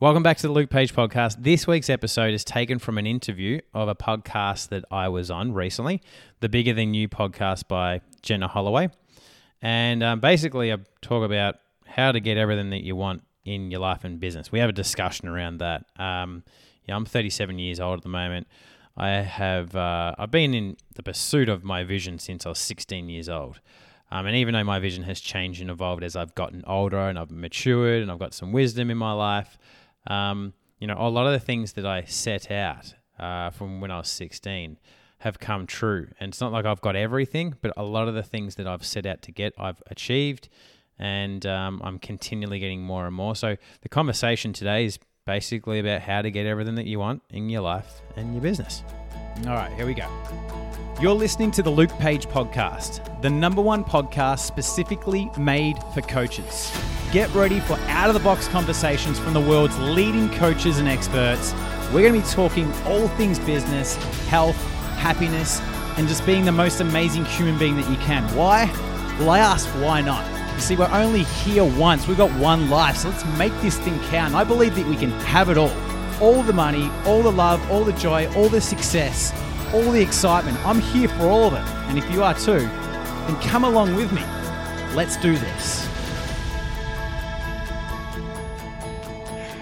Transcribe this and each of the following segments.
Welcome back to the Luke Page podcast. This week's episode is taken from an interview of a podcast that I was on recently, the Bigger Than You podcast by Jenna Holloway. And um, basically, I talk about how to get everything that you want in your life and business. We have a discussion around that. Um, yeah, I'm 37 years old at the moment. I have uh, I've been in the pursuit of my vision since I was 16 years old. Um, and even though my vision has changed and evolved as I've gotten older and I've matured and I've got some wisdom in my life, um, you know, a lot of the things that I set out uh, from when I was 16 have come true. And it's not like I've got everything, but a lot of the things that I've set out to get, I've achieved. And um, I'm continually getting more and more. So the conversation today is basically about how to get everything that you want in your life and your business. All right, here we go. You're listening to the Luke Page Podcast, the number one podcast specifically made for coaches. Get ready for out of the box conversations from the world's leading coaches and experts. We're going to be talking all things business, health, happiness, and just being the most amazing human being that you can. Why? Well, I ask, why not? You see, we're only here once. We've got one life, so let's make this thing count. I believe that we can have it all all the money, all the love, all the joy, all the success all the excitement. I'm here for all of it. And if you are too, then come along with me. Let's do this.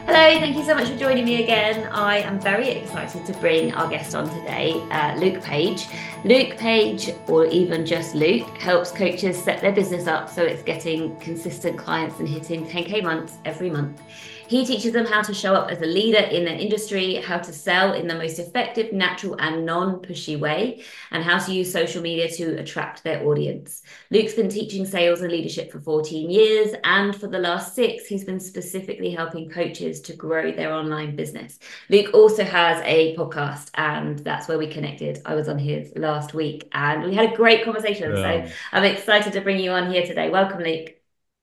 Hello, thank you so much for joining me again. I am very excited to bring our guest on today, uh, Luke Page. Luke Page, or even just Luke, helps coaches set their business up so it's getting consistent clients and hitting 10K months every month. He teaches them how to show up as a leader in their industry, how to sell in the most effective, natural, and non pushy way, and how to use social media to attract their audience. Luke's been teaching sales and leadership for 14 years, and for the last six, he's been specifically helping coaches to grow their online business. Luke also has a podcast, and that's where we connected. I was on his last week, and we had a great conversation. Yeah. So I'm excited to bring you on here today. Welcome, Luke.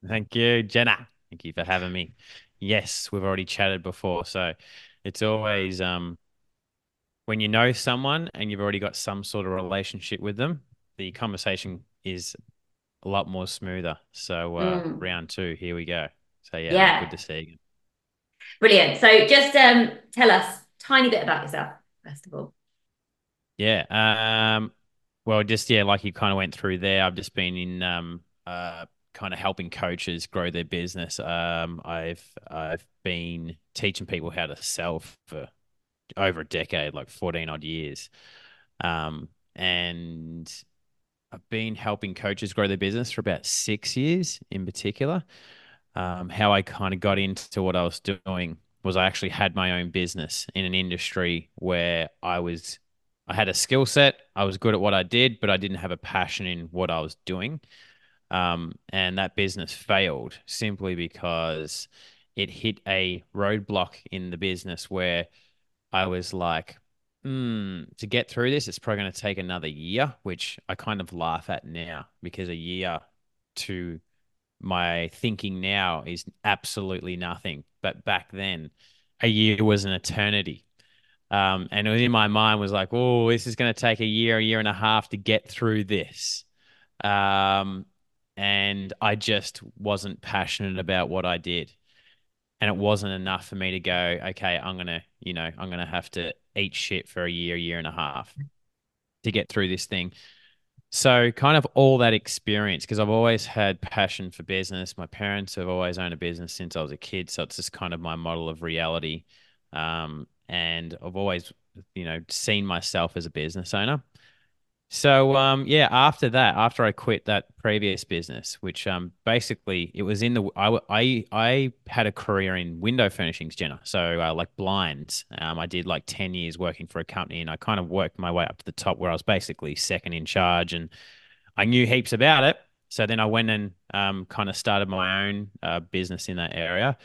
Thank you, Jenna. Thank you for having me yes, we've already chatted before. So it's always um, when you know someone and you've already got some sort of relationship with them, the conversation is a lot more smoother. So uh, mm. round two, here we go. So yeah, yeah. good to see you. Brilliant. So just um, tell us tiny bit about yourself, first of all. Yeah. Um, well, just yeah, like you kind of went through there. I've just been in um, uh, kind of helping coaches grow their business. Um, I've I've been teaching people how to sell for over a decade, like fourteen odd years, um, and I've been helping coaches grow their business for about six years in particular. Um, how I kind of got into what I was doing was I actually had my own business in an industry where I was I had a skill set, I was good at what I did, but I didn't have a passion in what I was doing. Um, and that business failed simply because it hit a roadblock in the business where I was like, mm, to get through this, it's probably going to take another year, which I kind of laugh at now because a year to my thinking now is absolutely nothing. But back then, a year was an eternity. Um, and in my mind was like, oh, this is going to take a year, a year and a half to get through this. Um, and I just wasn't passionate about what I did. And it wasn't enough for me to go, okay, I'm going to, you know, I'm going to have to eat shit for a year, year and a half to get through this thing. So, kind of all that experience, because I've always had passion for business. My parents have always owned a business since I was a kid. So, it's just kind of my model of reality. Um, and I've always, you know, seen myself as a business owner. So um, yeah, after that, after I quit that previous business, which um, basically it was in the I, I I had a career in window furnishings, Jenna. So uh, like blinds, um, I did like ten years working for a company, and I kind of worked my way up to the top where I was basically second in charge, and I knew heaps about it. So then I went and um, kind of started my own uh, business in that area,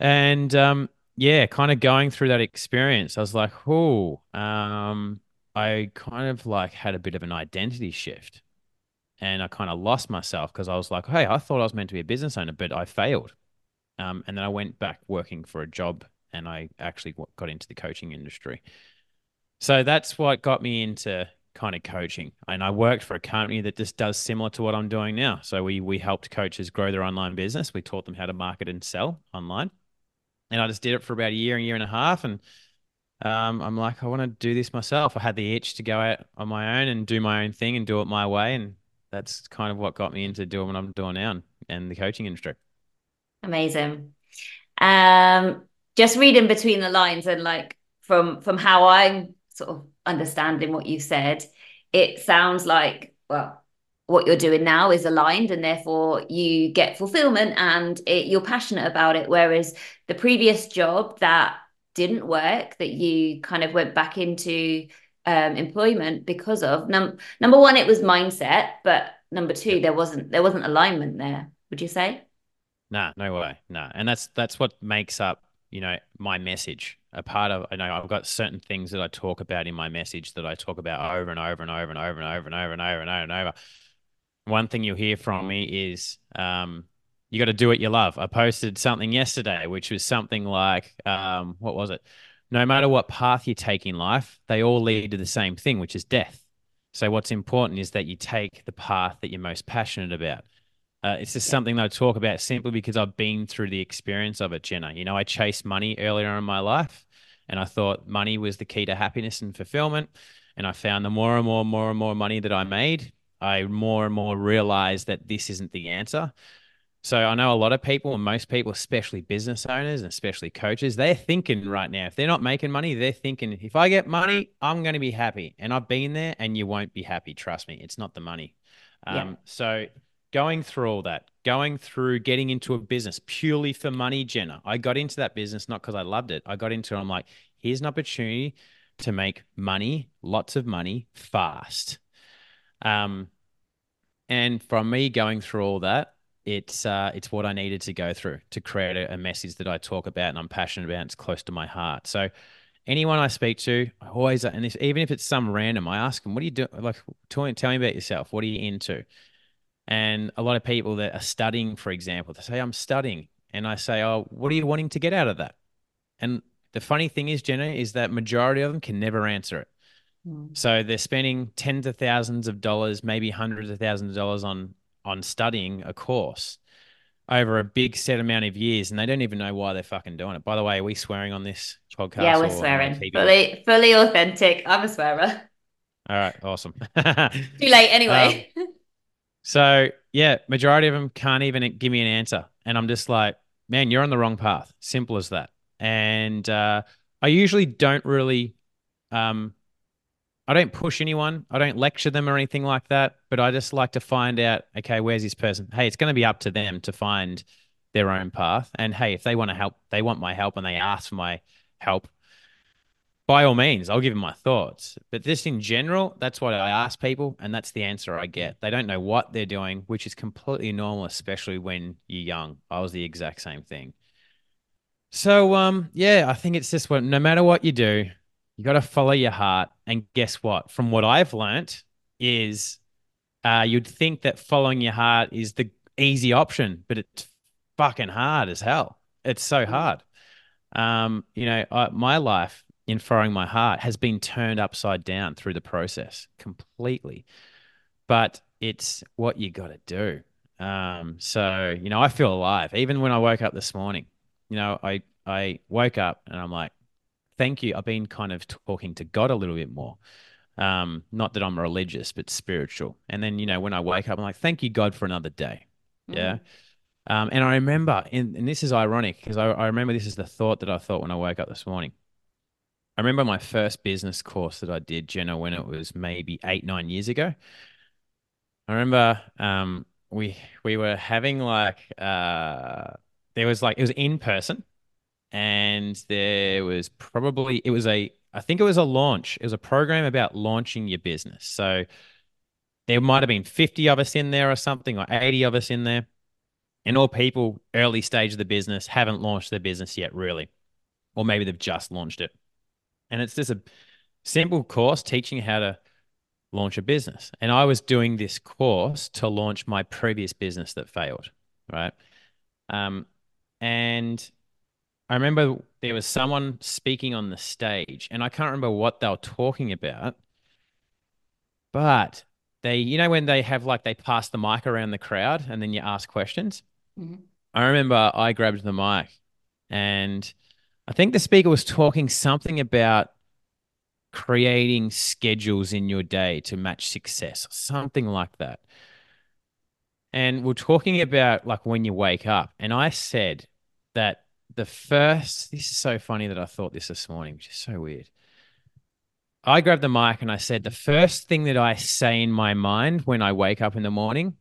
and um, yeah, kind of going through that experience, I was like, oh, um, I kind of like had a bit of an identity shift and I kind of lost myself because I was like, hey, I thought I was meant to be a business owner, but I failed. Um, and then I went back working for a job and I actually got into the coaching industry. So that's what got me into kind of coaching. And I worked for a company that just does similar to what I'm doing now. So we we helped coaches grow their online business. We taught them how to market and sell online. and I just did it for about a year, a year and a half, and um, I'm like, I want to do this myself. I had the itch to go out on my own and do my own thing and do it my way, and that's kind of what got me into doing what I'm doing now and the coaching industry. Amazing. Um, just reading between the lines and like from from how I'm sort of understanding what you said, it sounds like well what you're doing now is aligned and therefore you get fulfillment and it, you're passionate about it whereas the previous job that didn't work that you kind of went back into um, employment because of num- number one it was mindset but number two there wasn't there wasn't alignment there would you say? Nah no way nah. And that's that's what makes up you know my message. A part of I know I've got certain things that I talk about in my message that I talk about over and over and over and over and over and over and over and over and over. One thing you'll hear from me is um, you got to do what you love. I posted something yesterday, which was something like, um, what was it? No matter what path you take in life, they all lead to the same thing, which is death. So what's important is that you take the path that you're most passionate about. Uh, it's just something that I talk about simply because I've been through the experience of it, Jenna. You know, I chased money earlier in my life and I thought money was the key to happiness and fulfillment. And I found the more and more, and more and more money that I made, I more and more realized that this isn't the answer. So I know a lot of people, and most people, especially business owners and especially coaches, they're thinking right now, if they're not making money, they're thinking, if I get money, I'm going to be happy. And I've been there and you won't be happy. Trust me, it's not the money. Um. So going through all that, going through getting into a business purely for money, Jenna, I got into that business not because I loved it. I got into it, I'm like, here's an opportunity to make money, lots of money fast. Um, and from me going through all that, it's uh, it's what I needed to go through to create a, a, message that I talk about and I'm passionate about. It's close to my heart. So anyone I speak to, I always and if, even if it's some random, I ask them, "What do you do? Like, tell, tell me about yourself. What are you into?" And a lot of people that are studying, for example, they say, "I'm studying," and I say, "Oh, what are you wanting to get out of that?" And the funny thing is, Jenna, is that majority of them can never answer it. Mm. So they're spending tens of thousands of dollars, maybe hundreds of thousands of dollars on on studying a course over a big set amount of years, and they don't even know why they're fucking doing it. By the way, are we swearing on this podcast? Yeah, we're swearing. Fully, fully authentic. I'm a swearer. All right, awesome. Too late anyway. Um, so yeah, majority of them can't even give me an answer, and I'm just like, man, you're on the wrong path. Simple as that. And uh, I usually don't really um, I don't push anyone. I don't lecture them or anything like that. But I just like to find out, okay, where's this person? Hey, it's going to be up to them to find their own path. And hey, if they want to help, they want my help and they ask for my help, by all means, I'll give them my thoughts. But just in general, that's what I ask people. And that's the answer I get. They don't know what they're doing, which is completely normal, especially when you're young. I was the exact same thing. So, um, yeah, I think it's just what no matter what you do, you got to follow your heart. And guess what? From what I've learned, is uh, you'd think that following your heart is the easy option, but it's fucking hard as hell. It's so hard. Um, you know, I, my life in following my heart has been turned upside down through the process completely. But it's what you got to do. Um, so you know, I feel alive. Even when I woke up this morning, you know, I I woke up and I'm like, thank you. I've been kind of talking to God a little bit more. Um, not that I'm religious, but spiritual. And then, you know, when I wake up, I'm like, thank you, God, for another day. Mm. Yeah. Um, and I remember, and, and this is ironic because I, I remember this is the thought that I thought when I woke up this morning. I remember my first business course that I did, Jenna, when it was maybe eight, nine years ago. I remember um, we we were having like uh, there was like it was in person, and there was probably it was a I think it was a launch. It was a program about launching your business. So there might have been 50 of us in there or something, or 80 of us in there. And all people early stage of the business haven't launched their business yet, really. Or maybe they've just launched it. And it's just a simple course teaching how to launch a business. And I was doing this course to launch my previous business that failed. Right. Um, and I remember there was someone speaking on the stage, and I can't remember what they were talking about, but they, you know, when they have like they pass the mic around the crowd and then you ask questions. Mm-hmm. I remember I grabbed the mic and I think the speaker was talking something about creating schedules in your day to match success, something like that. And we're talking about like when you wake up. And I said that the first, this is so funny that I thought this this morning, which is so weird. I grabbed the mic and I said, the first thing that I say in my mind when I wake up in the morning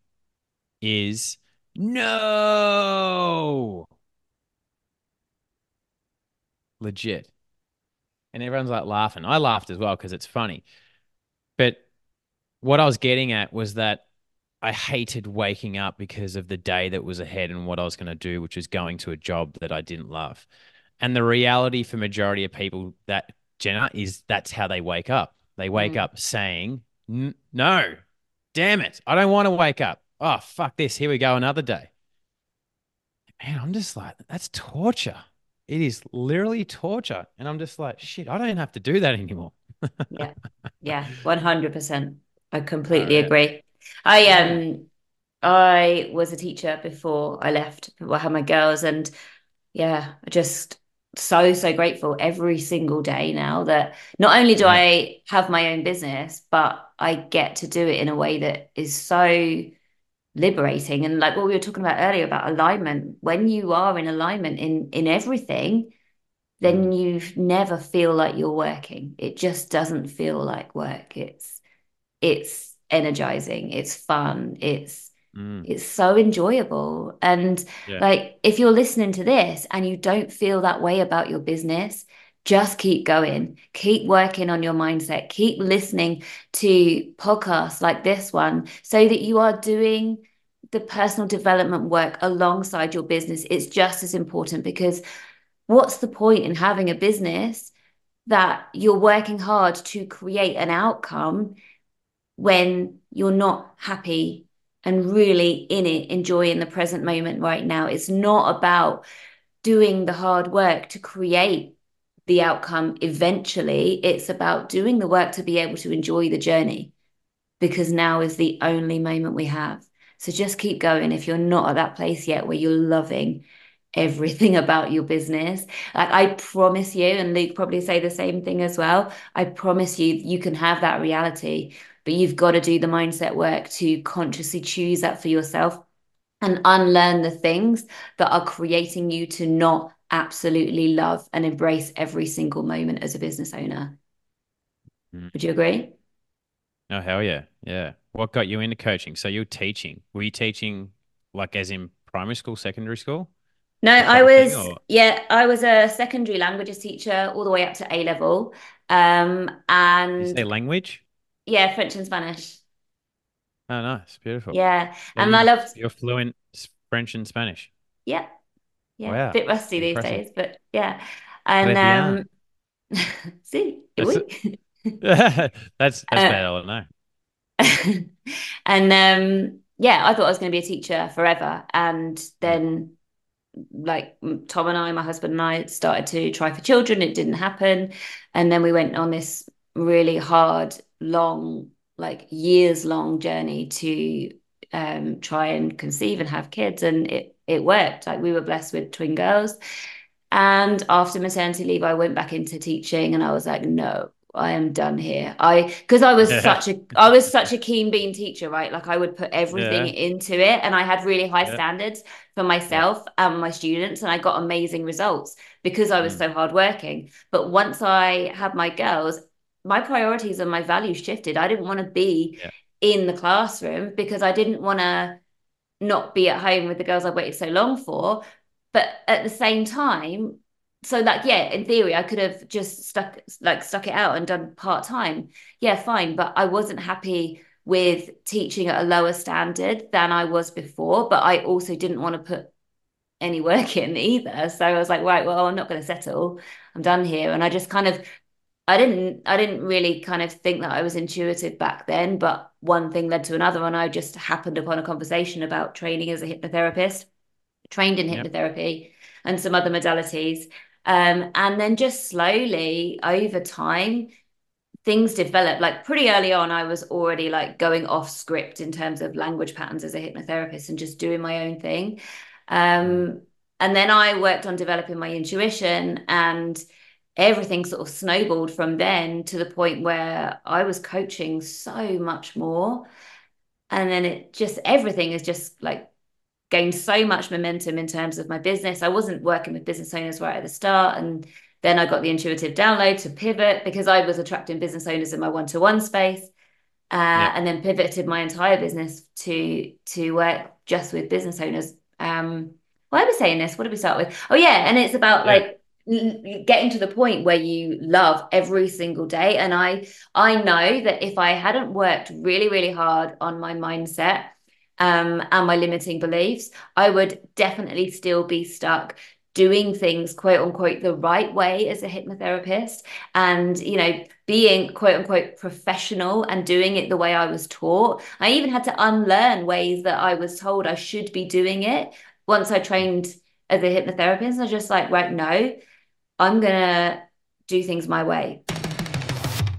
is no. Legit. And everyone's like laughing. I laughed as well because it's funny. But what I was getting at was that I hated waking up because of the day that was ahead and what I was going to do, which was going to a job that I didn't love. And the reality for majority of people that Jenna is that's how they wake up. They wake mm. up saying, "No, damn it, I don't want to wake up. Oh fuck this, here we go, another day." Man, I'm just like, that's torture. It is literally torture, and I'm just like, shit, I don't have to do that anymore. yeah, yeah, one hundred percent. I completely oh, yeah. agree. I um I was a teacher before I left. I had my girls, and yeah, just so so grateful every single day now that not only do. I have my own business, but I get to do it in a way that is so liberating. And like what we were talking about earlier about alignment, when you are in alignment in in everything, then mm. you never feel like you're working. It just doesn't feel like work. It's it's energizing it's fun it's mm. it's so enjoyable and yeah. like if you're listening to this and you don't feel that way about your business just keep going keep working on your mindset keep listening to podcasts like this one so that you are doing the personal development work alongside your business it's just as important because what's the point in having a business that you're working hard to create an outcome when you're not happy and really in it, enjoying the present moment right now. It's not about doing the hard work to create the outcome eventually. It's about doing the work to be able to enjoy the journey because now is the only moment we have. So just keep going if you're not at that place yet where you're loving everything about your business. Like I promise you, and Luke probably say the same thing as well. I promise you, you can have that reality but you've got to do the mindset work to consciously choose that for yourself and unlearn the things that are creating you to not absolutely love and embrace every single moment as a business owner. Mm. Would you agree? Oh hell yeah, yeah. What got you into coaching? So you're teaching. Were you teaching like as in primary school, secondary school? No, I was thing, yeah, I was a secondary languages teacher all the way up to A level. Um and language? Yeah, French and Spanish. Oh, nice, beautiful. Yeah, and I love. You're fluent French and Spanish. Yeah, yeah, wow. a bit rusty these days, but yeah, and um, see, that's that's, that's uh, better. I don't know. and um, yeah, I thought I was going to be a teacher forever, and then like Tom and I, my husband and I, started to try for children. It didn't happen, and then we went on this really hard long, like years long journey to um, try and conceive and have kids. And it, it worked. Like we were blessed with twin girls. And after maternity leave, I went back into teaching and I was like, no, I am done here. I because I was yeah. such a I was such a keen bean teacher, right? Like I would put everything yeah. into it and I had really high yeah. standards for myself and my students and I got amazing results because I was mm. so hardworking. But once I had my girls, my priorities and my values shifted. I didn't want to be yeah. in the classroom because I didn't want to not be at home with the girls I waited so long for. But at the same time, so like yeah, in theory, I could have just stuck like stuck it out and done part time. Yeah, fine. But I wasn't happy with teaching at a lower standard than I was before. But I also didn't want to put any work in either. So I was like, right, well, I'm not going to settle. I'm done here. And I just kind of I didn't I didn't really kind of think that I was intuitive back then, but one thing led to another, and I just happened upon a conversation about training as a hypnotherapist, trained in hypnotherapy and some other modalities. Um, and then just slowly over time, things developed. Like pretty early on, I was already like going off script in terms of language patterns as a hypnotherapist and just doing my own thing. Um, and then I worked on developing my intuition and everything sort of snowballed from then to the point where I was coaching so much more. And then it just, everything is just like gained so much momentum in terms of my business. I wasn't working with business owners right at the start. And then I got the intuitive download to pivot because I was attracting business owners in my one to one space. Uh, yeah. And then pivoted my entire business to to work just with business owners. Um, why are we saying this? What did we start with? Oh yeah, and it's about yeah. like getting to the point where you love every single day. And i i know that if i hadn't worked really really hard on my mindset um, and my limiting beliefs i would definitely still be stuck doing things quote unquote the right way as a hypnotherapist and you know being quote unquote professional and doing it the way i was taught. I even had to unlearn ways that i was told i should be doing it once i trained as a hypnotherapist. I was just like right no I'm going to do things my way.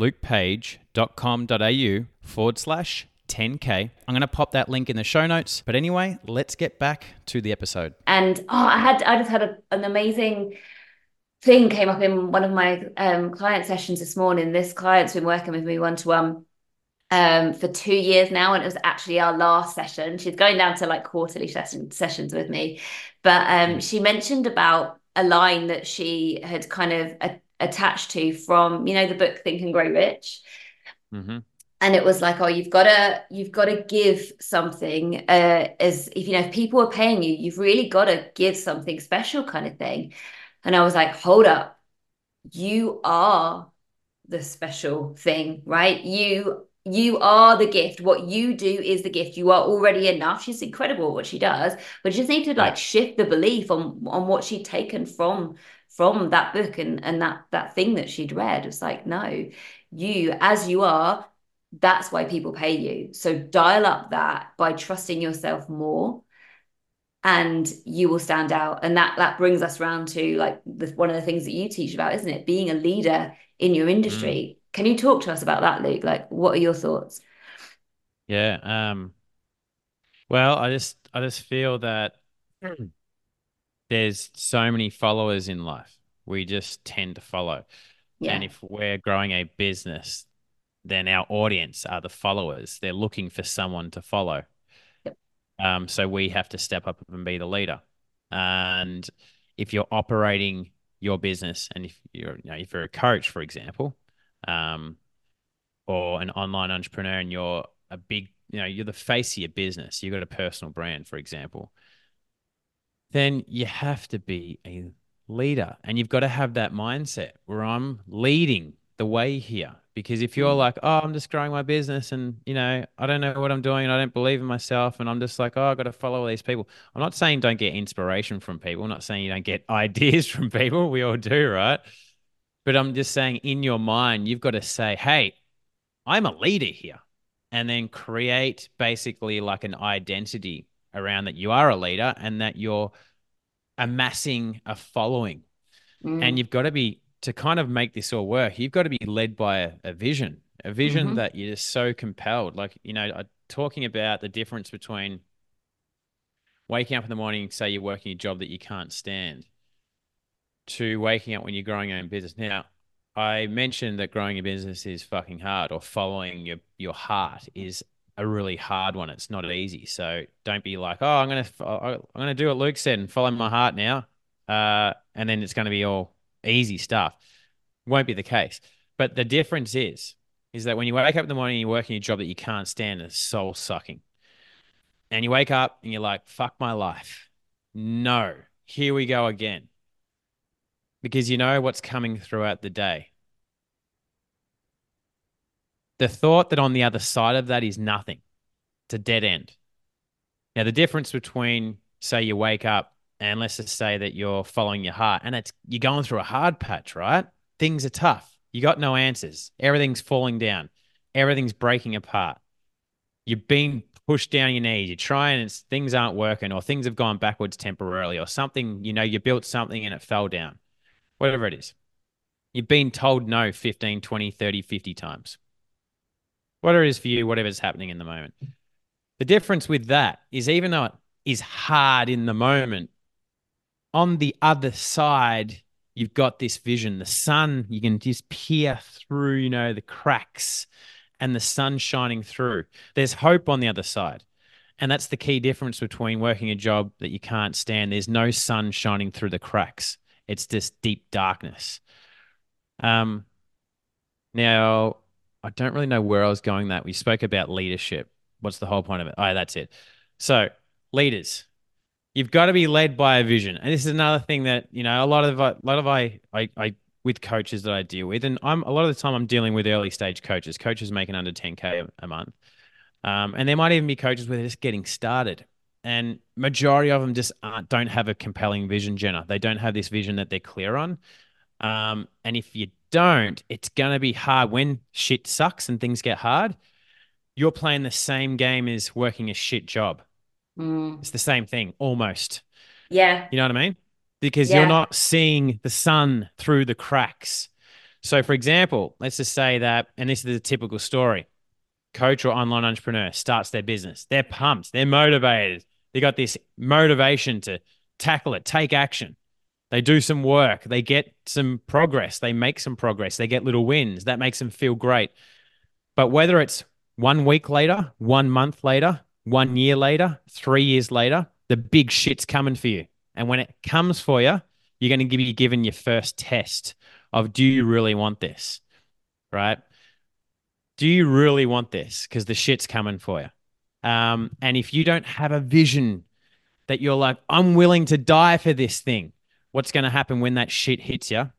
www.lukepage.com.au forward slash 10K. I'm going to pop that link in the show notes. But anyway, let's get back to the episode. And oh, I had, I just had a, an amazing thing came up in one of my um, client sessions this morning. This client's been working with me one to one um, for two years now, and it was actually our last session. She's going down to like quarterly session, sessions with me, but um, she mentioned about a line that she had kind of a, attached to from you know the book Think and Grow Rich. Mm-hmm. And it was like oh you've got to you've got to give something uh as if you know if people are paying you you've really got to give something special kind of thing. And i was like hold up. You are the special thing right? You you are the gift. What you do is the gift. You are already enough. She's incredible what she does. But you just need to like shift the belief on on what she'd taken from from that book and and that that thing that she'd read it's like no you as you are that's why people pay you. So dial up that by trusting yourself more and you will stand out. And that that brings us around to like the, one of the things that you teach about, isn't it? Being a leader in your industry. Mm. Can you talk to us about that, Luke? Like what are your thoughts? Yeah. Um well, I just I just feel that there's so many followers in life. We just tend to follow. Yeah. And if we're growing a business, then our audience are the followers. They're looking for someone to follow. Yep. Um, so we have to step up and be the leader. And if you're operating your business, and if you're, you know, if you're a coach, for example, um, or an online entrepreneur, and you're a big, you know, you're the face of your business, you've got a personal brand, for example, then you have to be a leader, and you've got to have that mindset where I'm leading the way here. Because if you're mm. like oh i'm just growing my business and you know i don't know what i'm doing and i don't believe in myself and i'm just like oh i've got to follow all these people. I'm not saying don't get inspiration from people. I'm not saying you don't get ideas from people. We all do right? But i'm just saying in your mind you've got to say hey i'm a leader here. And then create basically like an identity around that you are a leader and that you're amassing a following mm. and you've got to be to kind of make this all work, you've got to be led by a, a vision, a vision mm-hmm. that you're so compelled. Like, you know, talking about the difference between waking up in the morning, say you're working a job that you can't stand, to waking up when you're growing your own business. Now, I mentioned that growing a business is fucking hard, or following your your heart is a really hard one. It's not easy. So don't be like, oh, I'm gonna I'm gonna do what Luke said and follow my heart now, uh, and then it's gonna be all easy stuff. Won't be the case. But the difference is, is that when you wake up in the morning and you're working a job that you can't stand, it's soul sucking. And you wake up and you're like, fuck my life. No, here we go again. Because you know what's coming throughout the day. The thought that on the other side of that is nothing. It's a dead end. Now, the difference between, say, you wake up and let's just say that you're following your heart and it's you're going through a hard patch, right? Things are tough. You got no answers. Everything's falling down. Everything's breaking apart. You've been pushed down your knees. You're trying and things aren't working, or things have gone backwards temporarily, or something, you know, you built something and it fell down. Whatever it is. You've been told no 15, 20, 30, 50 times. Whatever it is for you, whatever's happening in the moment. The difference with that is even though it is hard in the moment, on the other side, you've got this vision. The sun, you can just peer through, you know, the cracks and the sun shining through. There's hope on the other side. And that's the key difference between working a job that you can't stand. There's no sun shining through the cracks. It's just deep darkness. Um, now, I don't really know where I was going that. We spoke about leadership. What's the whole point of it? Oh, that's it. So, leaders, you've got to be led by a vision. And this is another thing that, you know, a lot of a lot of I I, I with coaches that I deal with, and I'm a lot of the time I'm dealing with early stage coaches, coaches making under 10k a, a month, um, and there might even be coaches where they're just getting started, and majority of them just aren't don't have a compelling vision, Jenna. They don't have this vision that they're clear on, um, and if you don't, it's gonna be hard when shit sucks and things get hard. You're playing the same game as working a shit job. Mm. It's the same thing almost. Yeah. You know what I mean? Because Yeah. you're not seeing the sun through the cracks. So, for example, let's just say that, and this is a typical story coach or online entrepreneur starts their business. They're pumped, they're motivated, they got this motivation to tackle it, take action. They do some work, they get some progress, they make some progress, they get little wins. That makes them feel great. But whether it's one week later, one month later, one year later, three years later, the big shit's coming for you. And when it comes for you, you're going to be given your first test of do you really want this? Right? Do you really want this? Because the shit's coming for you. Um, and if you don't have a vision that you're like, I'm willing to die for this thing, what's going to happen when that shit hits you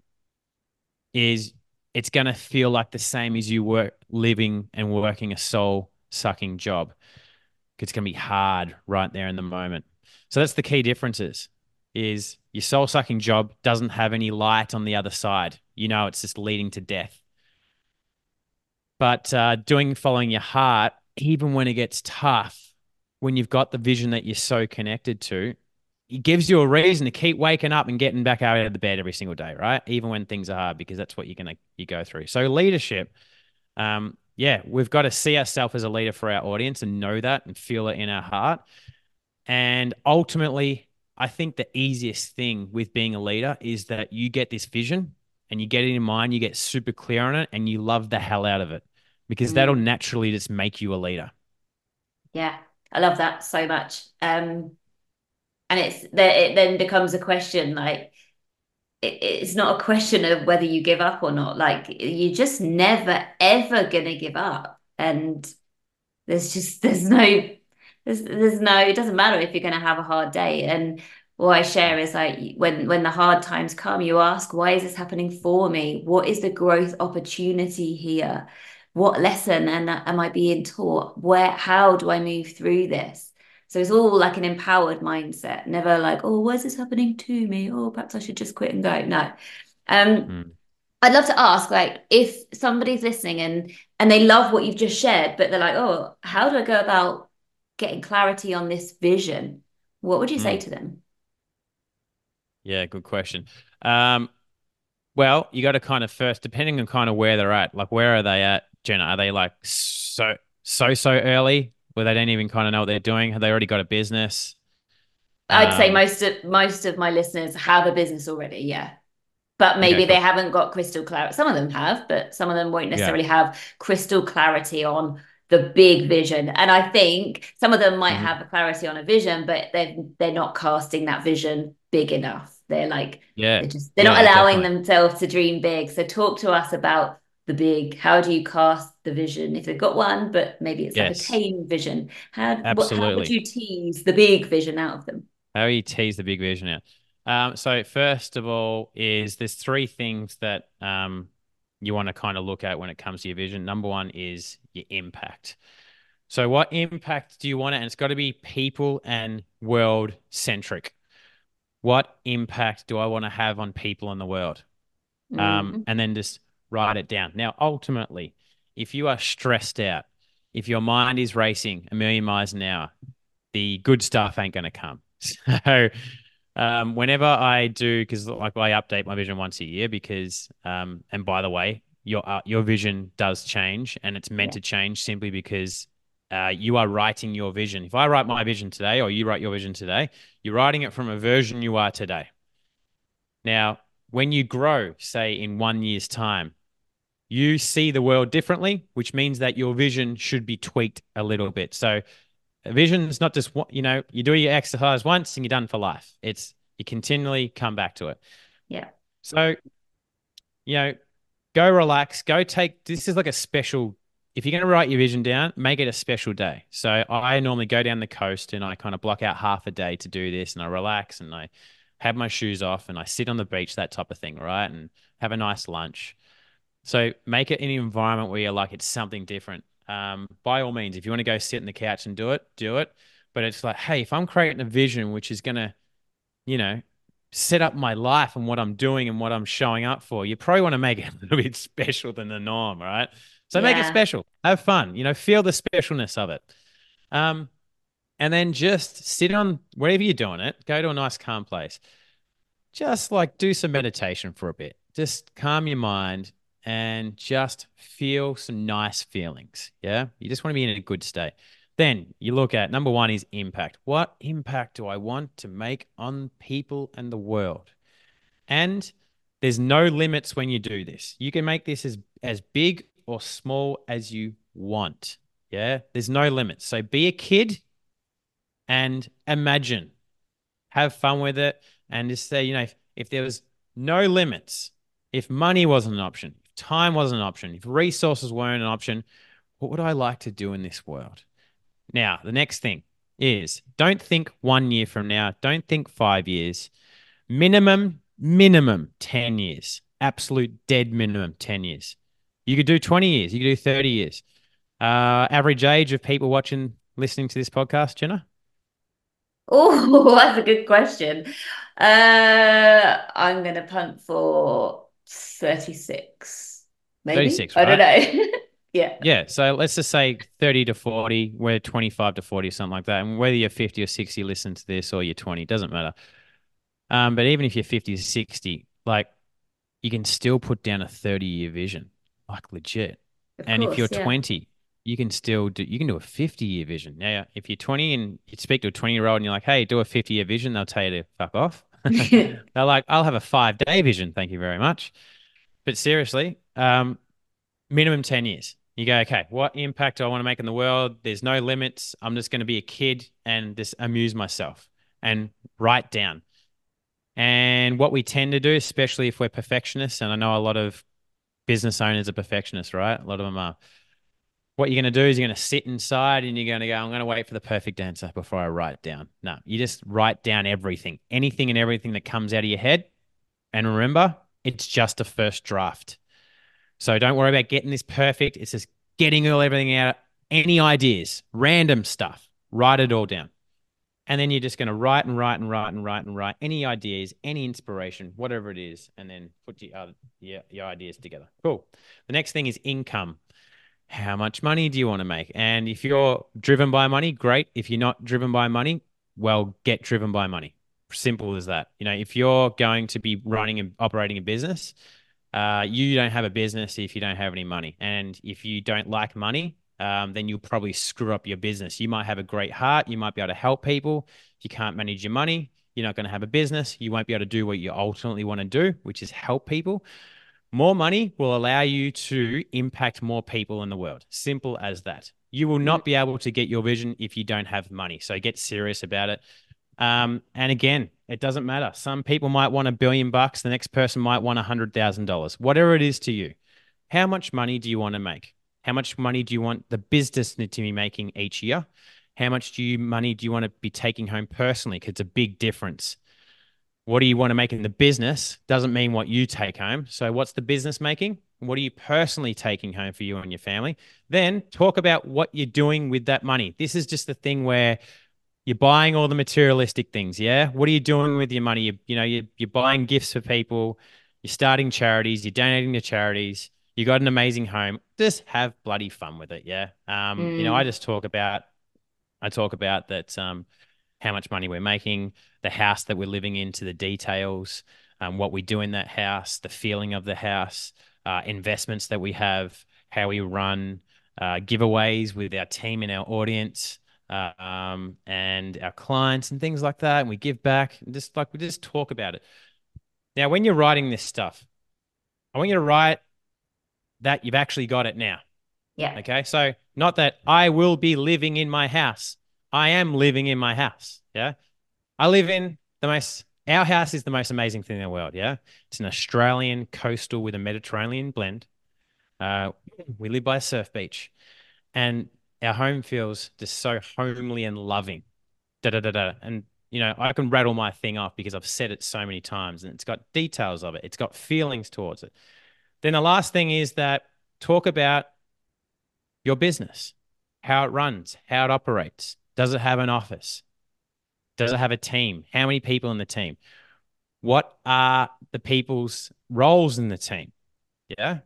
is it's going to feel like the same as you were living and working a soul sucking job. It's going to be hard right there in the moment. So that's the key differences is your soul sucking job doesn't have any light on the other side. You know, it's just leading to death. But uh, doing following your heart, even when it gets tough, when you've got the vision that you're so connected to, it gives you a reason to keep waking up and getting back out of the bed every single day, right? Even when things are hard, because that's what you're gonna you go through. So leadership, um, yeah, we've got to see ourselves as a leader for our audience and know that and feel it in our heart. And ultimately, I think the easiest thing with being a leader is that you get this vision and you get it in mind, you get super clear on it, and you love the hell out of it because Mm. that'll naturally just make you a leader. Yeah, I love that so much. Um, and it's that it then becomes a question like it, it's not a question of whether you give up or not. Like you're just never ever gonna give up, and there's just there's no there's there's no it doesn't matter if you're gonna have a hard day. And what I share is like when when the hard times come, you ask, why is this happening for me? What is the growth opportunity here? what lesson and am I being taught? Where, how do I move through this? So it's all like an empowered mindset, never like, oh, why is this happening to me? Oh, perhaps I should just quit and go. No. Um, Mm. I'd love to ask, like, if somebody's listening and and they love what you've just shared, but they're like, oh, how do I go about getting clarity on this vision? What would you say to them? Yeah, good question. Um, well, you got to kind of first, depending on kind of where they're at, like where are they at, Jenna? Are they like so so so early where they don't even kind of know what they're doing? Have they already got a business? I'd say Um, most of most of my listeners have a business already, yeah. But maybe Okay, they cool. haven't got crystal clarity. Some of them have, but some of them won't Yeah. necessarily have crystal clarity on the big vision. And I think some of them might Mhm. have a clarity on a vision, but they're they're not casting that vision big enough. They're like Yeah, they're just they're not allowing definitely. themselves to dream big. So talk to us about the big. How do you cast the vision if they've got one, but maybe it's Yes. like a tame vision? How what, how would you tease the big vision out of them? How do you tease the big vision out? Um, so first of all, is there's three things that um you want to kind of look at when it comes to your vision. Number one is your impact. So what impact do you want it? And it's got to be people and world centric. what impact do I want to have on people in the world? Um, Mhm. and then just write it down. Now, ultimately, if you are stressed out, if your mind is racing a million miles an hour, the good stuff ain't going to come. So, um, whenever I do, because like I update my vision once a year, because, um, and by the way, your uh, your vision does change, and it's meant Yeah. to change simply because uh, you are writing your vision. If I write my vision today, or you write your vision today, you're writing it from a version you are today. Now, when you grow, say in one year's time, you see the world differently, which means that your vision should be tweaked a little bit. So, vision is not just what you know, you do your exercise once and you're done for life. It's you continually come back to it. Yeah. So, you know, go relax, go take this is like a special. If you're going to write your vision down, make it a special day. So I normally go down the coast and I kind of block out half a day to do this and I relax and I have my shoes off and I sit on the beach, that type of thing, right? And have a nice lunch. So make it in an environment where you're like it's something different. Um, by all means, if you want to go sit in the couch and do it, do it. But it's like, hey, if I'm creating a vision which is gonna, you know, set up my life and what I'm doing and what I'm showing up for, you probably want to make it a little bit special than the norm, right? So make it special. Have fun. You know, feel the specialness of it. Um, and then just sit on wherever you're doing it. Go to a nice calm place. Just like do some meditation for a bit. Just calm your mind and just feel some nice feelings. Yeah. You just want to be in a good state. Then you look at number one is impact. What impact do I want to make on people and the world? And there's no limits when you do this. You can make this as, as big or small as you want. Yeah. There's no limits. So be a kid and imagine, have fun with it, and just say, you know, if, if there was no limits, if money wasn't an option, time wasn't an option, if resources weren't an option, what would I like to do in this world? Now, the next thing is don't think one year from now, don't think five years, minimum, minimum 10 years, absolute dead minimum 10 years. You could do 20 years, you could do 30 years. Uh, average age of people watching, listening to this podcast, Jenna? Oh, that's a good question. Uh, I'm gonna punt for 36, maybe. 36, I don't know. Yeah. Yeah. So let's just say 30 to 40, we're 25 to 40, or something like that. And whether you're 50 or 60, listen to this or you're 20, doesn't matter. Um, but even if you're 50 to 60, like you can still put down a 30 year vision, like legit. Of and if you're yeah. 20, you can still do, you can do a 50 year vision. Now, if you're 20 and you speak to a 20 year old and you're like, hey, do a 50 year vision, they'll tell you to fuck off. They're like, I'll have a five day vision. Thank you very much. But seriously, um, minimum 10 years. You go, okay, what impact do I want to make in the world? There's no limits. I'm just going to be a kid and just amuse myself and write down. And what we tend to do, especially if we're perfectionists, and I know a lot of business owners are perfectionists, right? A lot of them are. What you're going to do is you're going to sit inside and you're going to go, I'm going to wait for the perfect answer before I write it down. No, you just write down everything, anything and everything that comes out of your head. And remember, it's just a first draft. So don't worry about getting this perfect. It's just getting all everything out. Any ideas, random stuff, write it all down. And then you're just going to write and write and write and write and write any ideas, any inspiration, whatever it is, and then put your, other, your, your ideas together. Cool. The next thing is income. How much money do you want to make? And if you're driven by money, great. If you're not driven by money, well, get driven by money. Simple as that. You know, if you're going to be running and operating a business, uh, you don't have a business if you don't have any money. And if you don't like money, um, then you'll probably screw up your business. You might have a great heart. You might be able to help people. If you can't manage your money, you're not going to have a business. You won't be able to do what you ultimately want to do, which is help people. More money will allow you to impact more people in the world. Simple as that. You will not be able to get your vision if you don't have money. So get serious about it. Um, and again, it doesn't matter. Some people might want a billion bucks. The next person might want a hundred thousand dollars. Whatever it is to you. How much money do you want to make? How much money do you want the business to be making each year? How much do you money do you want to be taking home personally? Because it's a big difference. What do you want to make in the business doesn't mean what you take home. So what's the business making? What are you personally taking home for you and your family? Then talk about what you're doing with that money. This is just the thing where you're buying all the materialistic things. Yeah. What are you doing with your money? You, you know, you, you're buying gifts for people. You're starting charities. You're donating to charities. You got an amazing home. Just have bloody fun with it. Yeah. Um, mm. you know, I mm. just talk about, I talk about that, um, how much money we're making, the house that we're living in to the details, um, what we do in that house, the feeling of the house, uh, investments that we have, how we run, uh, giveaways with our team and our audience um, and our clients and things like that. And we give back and just like we just talk about it. Now, when you're writing this stuff, I want you to write that you've actually got it now. Yeah. Okay. So, not that I will be living in my house. I am living in my house. Yeah. I live in the most, our house is the most amazing thing in the world. Yeah. It's an Australian coastal with a Mediterranean blend. Uh, we live by a surf beach and our home feels just so homely and loving. Da da da da. And you know, I can rattle my thing off because I've said it so many times and it's got details of it. It's got feelings towards it. Then the last thing is that talk about your business, how it runs, how it operates. Does it have an office? Does it have a team? How many people in the team? What are the people's roles in the team? Yeah.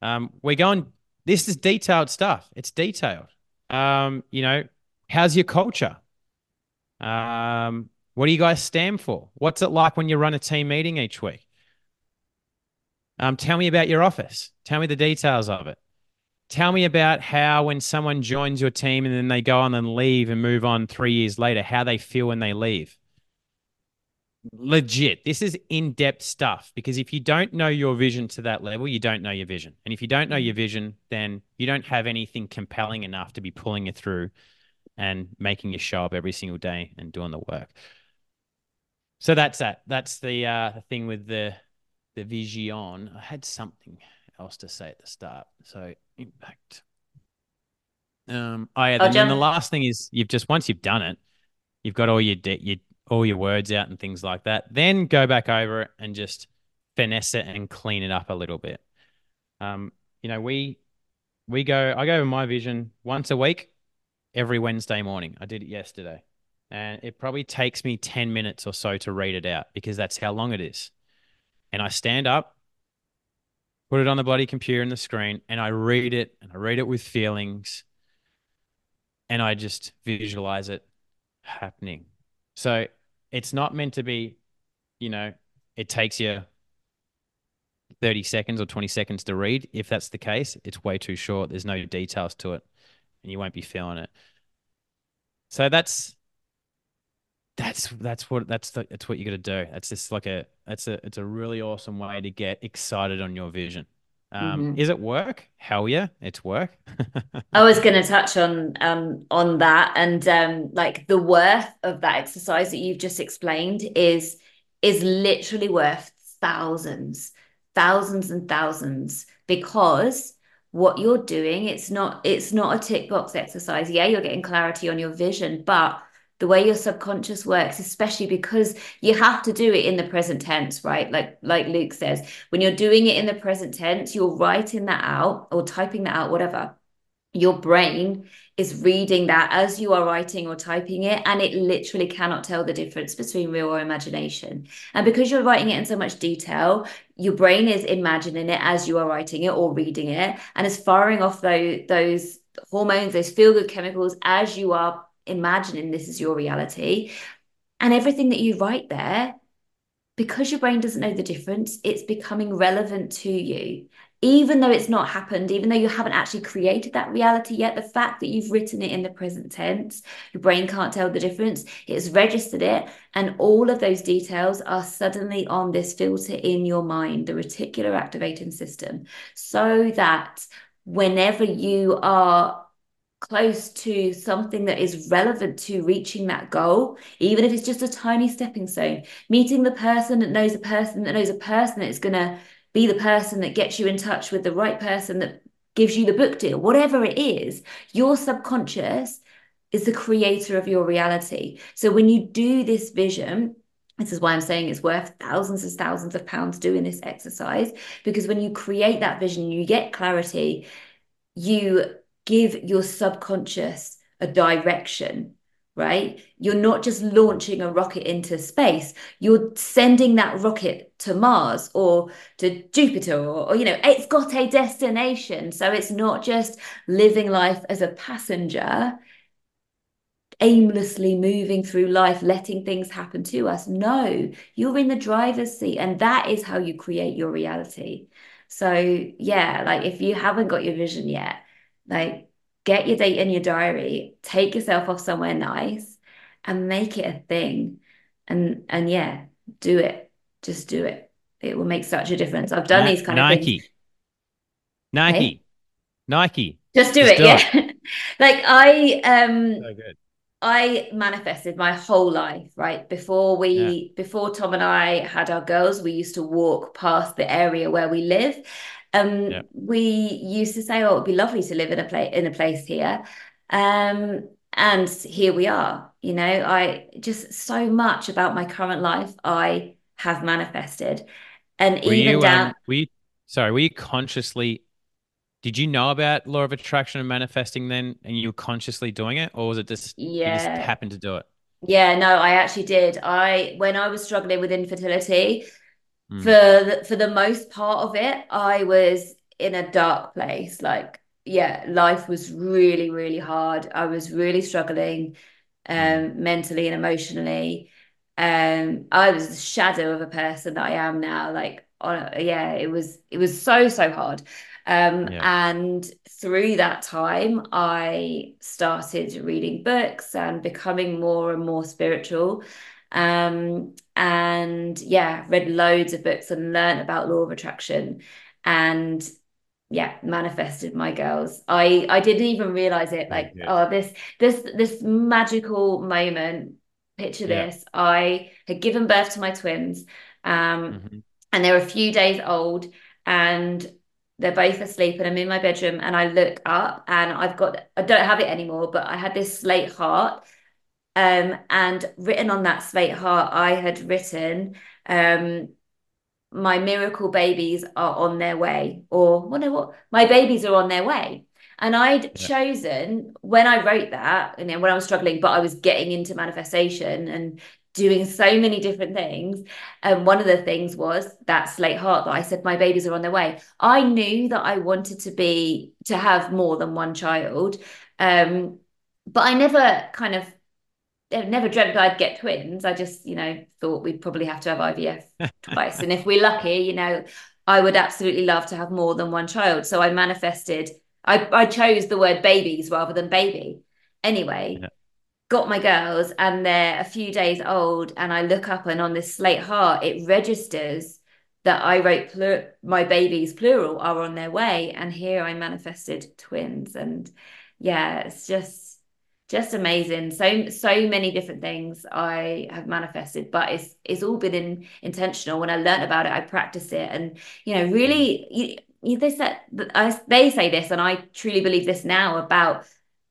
Um, we're going, this is detailed stuff. It's detailed. Um, you know, how's your culture? Um, what do you guys stand for? What's it like when you run a team meeting each week? Um, tell me about your office. Tell me the details of it. Tell me about how when someone joins your team and then they go on and leave and move on three years later, how they feel when they leave. Legit. This is in depth stuff because if you don't know your vision to that level, you don't know your vision. And if you don't know your vision, then you don't have anything compelling enough to be pulling you through and making you show up every single day and doing the work. So that's that. That's the uh, thing with the the vision. I had something else to say at the start. So impact. Um, oh yeah. Then, the last thing is you've just once you've done it, you've got all your de- your all your words out and things like that. Then go back over it and just finesse it and clean it up a little bit. Um, you know, we we go. I go over my vision once a week, every Wednesday morning. I did it yesterday, and it probably takes me ten minutes or so to read it out because that's how long it is. And I stand up, put it on the bloody computer and the screen, and I read it, and I read it with feelings, and I just visualize it happening. So it's not meant to be, you know, it takes you 30 seconds or 20 seconds to read. If that's the case, it's way too short. There's no details to it, and you won't be feeling it. So that's that's that's what that's the, that's what you got to do. That's just like a that's a it's a really awesome way to get excited on your vision. Um, mm-hmm. Is it work? Hell yeah, it's work. I was going to touch on um, on that, and um, like the worth of that exercise that you've just explained is is literally worth thousands, thousands and thousands because what you're doing it's not it's not a tick box exercise yeah you're getting clarity on your vision but the way your subconscious works especially because you have to do it in the present tense right? Like like luke says when you're doing it in the present tense you're writing that out or typing that out whatever. Your brain is reading that as you are writing or typing it and it literally cannot tell the difference between real or imagination. And because you're writing it in so much detail your brain is imagining it as you are writing it or reading it. And is firing off those those hormones those feel good chemicals as you are imagining this is your reality. And everything that you write there, because your brain doesn't know the difference, it's becoming relevant to you. Even though it's not happened, even though you haven't actually created that reality yet, the fact that you've written it in the present tense, your brain can't tell the difference. It's registered it, and all of those details are suddenly on this filter in your mind, the reticular activating system, so that whenever you are close to something that is relevant to reaching that goal, even if it's just a tiny stepping stone, meeting the person that knows a person that knows a person that is going to be the person that gets you in touch with the right person that gives you the book deal, whatever it is, your subconscious is the creator of your reality. So when you do this vision, this is why I'm saying it's worth thousands and thousands of pounds doing this exercise because when you create that vision, you get clarity, you give your subconscious a direction right? You're not just launching a rocket into space, you're sending that rocket to Mars or to Jupiter, or, or, you know, it's got a destination. So it's not just living life as a passenger, aimlessly moving through life, letting things happen to us. No, you're in the driver's seat, and that is how you create your reality. So, yeah, like if you haven't got your vision yet, like get your date in your diary, take yourself off somewhere nice and make it a thing. And and yeah, do it. Just do it. It will make such a difference. I've done Na- these kind Nike. of things. Nike. Nike. Nike. Just do Just it, do yeah. It. like I um so. I manifested my whole life, right? Before we yeah. before Tom and I had our girls, we used to walk past the area where we live um, yeah. we used to say, "Oh, it'd be lovely to live in a place in a place here," um, and here we are. You know, I just so much about my current life I have manifested, and were even you, down. Um, we sorry, were you consciously? Did you know about law of attraction and manifesting then, and you were consciously doing it, or was it just yeah. you just happened to do it? Yeah, no, I actually did. I when I was struggling with infertility, Mm. For the, for the most part of it, I was in a dark place. Like, yeah, life was really, really hard. I was really struggling um, mm. mentally and emotionally. Um, I was the shadow of a person that I am now. Like, on, yeah, it was it was so so hard. Um, yeah. And through that time, I started reading books and becoming more and more spiritual. Um, and yeah, read loads of books and learned about law of attraction and yeah, manifested my girls. I I didn't even realize it. Like, oh, this this this magical moment. Picture yeah. this. I had given birth to my twins. Um, mm-hmm. and they're a few days old and they're both asleep and I'm in my bedroom and I look up and I've got I don't have it anymore, but I had this slate heart um, and written on that slate heart, I had written, um, my miracle babies are on their way, or well, no, what my babies are on their way. And I'd yeah. chosen when I wrote that, you know, when I was struggling, but I was getting into manifestation and doing so many different things. And one of the things was that slate heart that I said my babies are on their way. I knew that I wanted to be to have more than one child. Um, but I never kind of never dreamt I'd get twins. I just, you know, thought we'd probably have to have IVF twice. and if we're lucky, you know, I would absolutely love to have more than one child. So I manifested, I, I chose the word babies rather than baby. Anyway, yeah. got my girls and they're a few days old. And I look up and on this slate heart, it registers that I wrote plur- my babies plural are on their way. And here I manifested twins. And yeah, it's just just amazing so so many different things i have manifested but it's it's all been in, intentional when i learned about it i practice it and you know really you, you, they said I, they say this and i truly believe this now about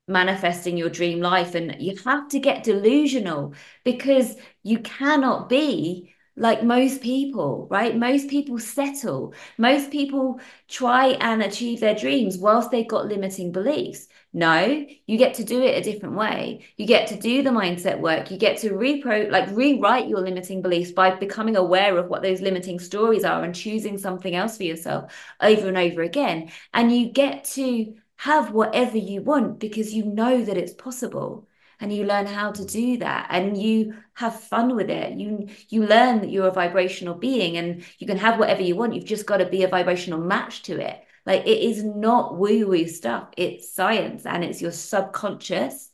manifesting your dream life and you have to get delusional because you cannot be like most people, right? Most people settle. Most people try and achieve their dreams whilst they've got limiting beliefs. No, you get to do it a different way. You get to do the mindset work. You get to repro like rewrite your limiting beliefs by becoming aware of what those limiting stories are and choosing something else for yourself over and over again. And you get to have whatever you want because you know that it's possible and you learn how to do that and you have fun with it you you learn that you're a vibrational being and you can have whatever you want you've just got to be a vibrational match to it like it is not woo woo stuff. It's science and it's your subconscious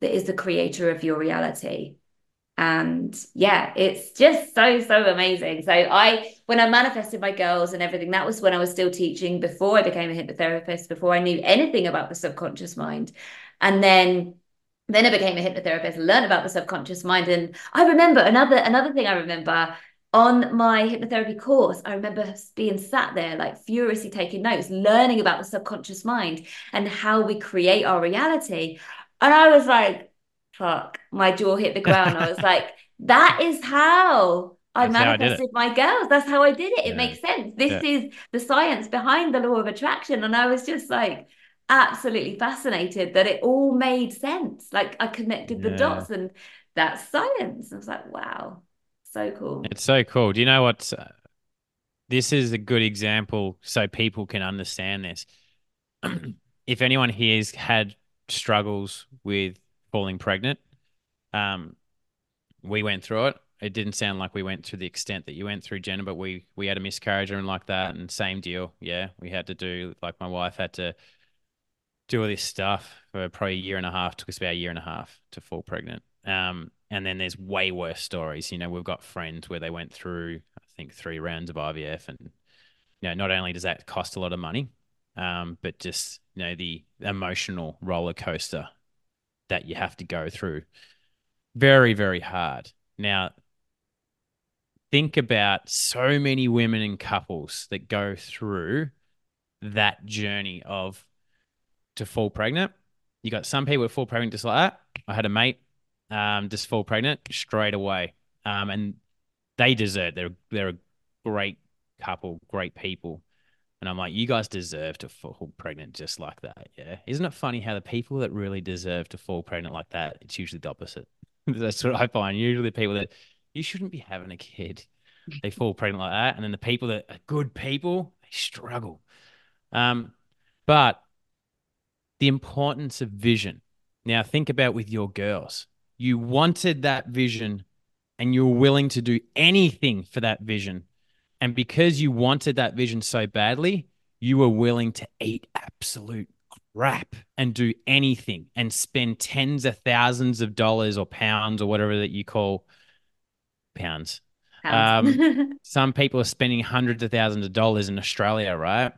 that is the creator of your reality. And yeah it's just so so amazing. So i when i manifested my girls and everything that was when i was still teaching before i became a hypnotherapist before i knew anything about the subconscious mind. And then then I became a hypnotherapist, learned about the subconscious mind. And I remember another another thing I remember on my hypnotherapy course, I remember being sat there like furiously taking notes, learning about the subconscious mind and how we create our reality. And I was like, fuck, my jaw hit the ground. I was like, that is how I That's manifested I my girls. That's how I did it. It yeah. makes sense. This yeah. is the science behind the law of attraction. And I was just like, absolutely fascinated that it all made sense. Like I connected the Yeah. dots and that's science. I was like, wow, so cool. It's so cool. Do you know what? uh, This is a good example so people can understand this. if anyone here's had struggles with falling pregnant, um, we went through it. It didn't sound like we went to the extent that you went through, Jenna, but we we had a miscarriage and like that, and same deal. Yeah, we had to do like my wife had to do all this stuff for probably a year and a half. Took us about a year and a half to fall pregnant. Um, and then there's way worse stories. You know, we've got friends where they went through, I think, three rounds of IVF, and you know, not only does that cost a lot of money, um, but just you know the emotional roller coaster that you have to go through. Very, very hard. Now, think about so many women and couples that go through that journey of to fall pregnant. You got some people that fall pregnant just like that. I had a mate um, just fall pregnant straight away, um, and they deserve. They're they're a great couple, great people, and I'm like, you guys deserve to fall pregnant just like that. Yeah, isn't it funny how the people that really deserve to fall pregnant like that, it's usually the opposite. That's what I find. Usually, the people that you shouldn't be having a kid, they fall pregnant like that, and then the people that are good people, they struggle. Um, but the importance of vision. Now, think about with your girls. You wanted that vision and you were willing to do anything for that vision. And because you wanted that vision so badly, you were willing to eat absolute crap and do anything and spend tens of thousands of dollars or pounds or whatever that you call pounds. Pounds. Um, some people are spending hundreds of thousands of dollars in Australia, right?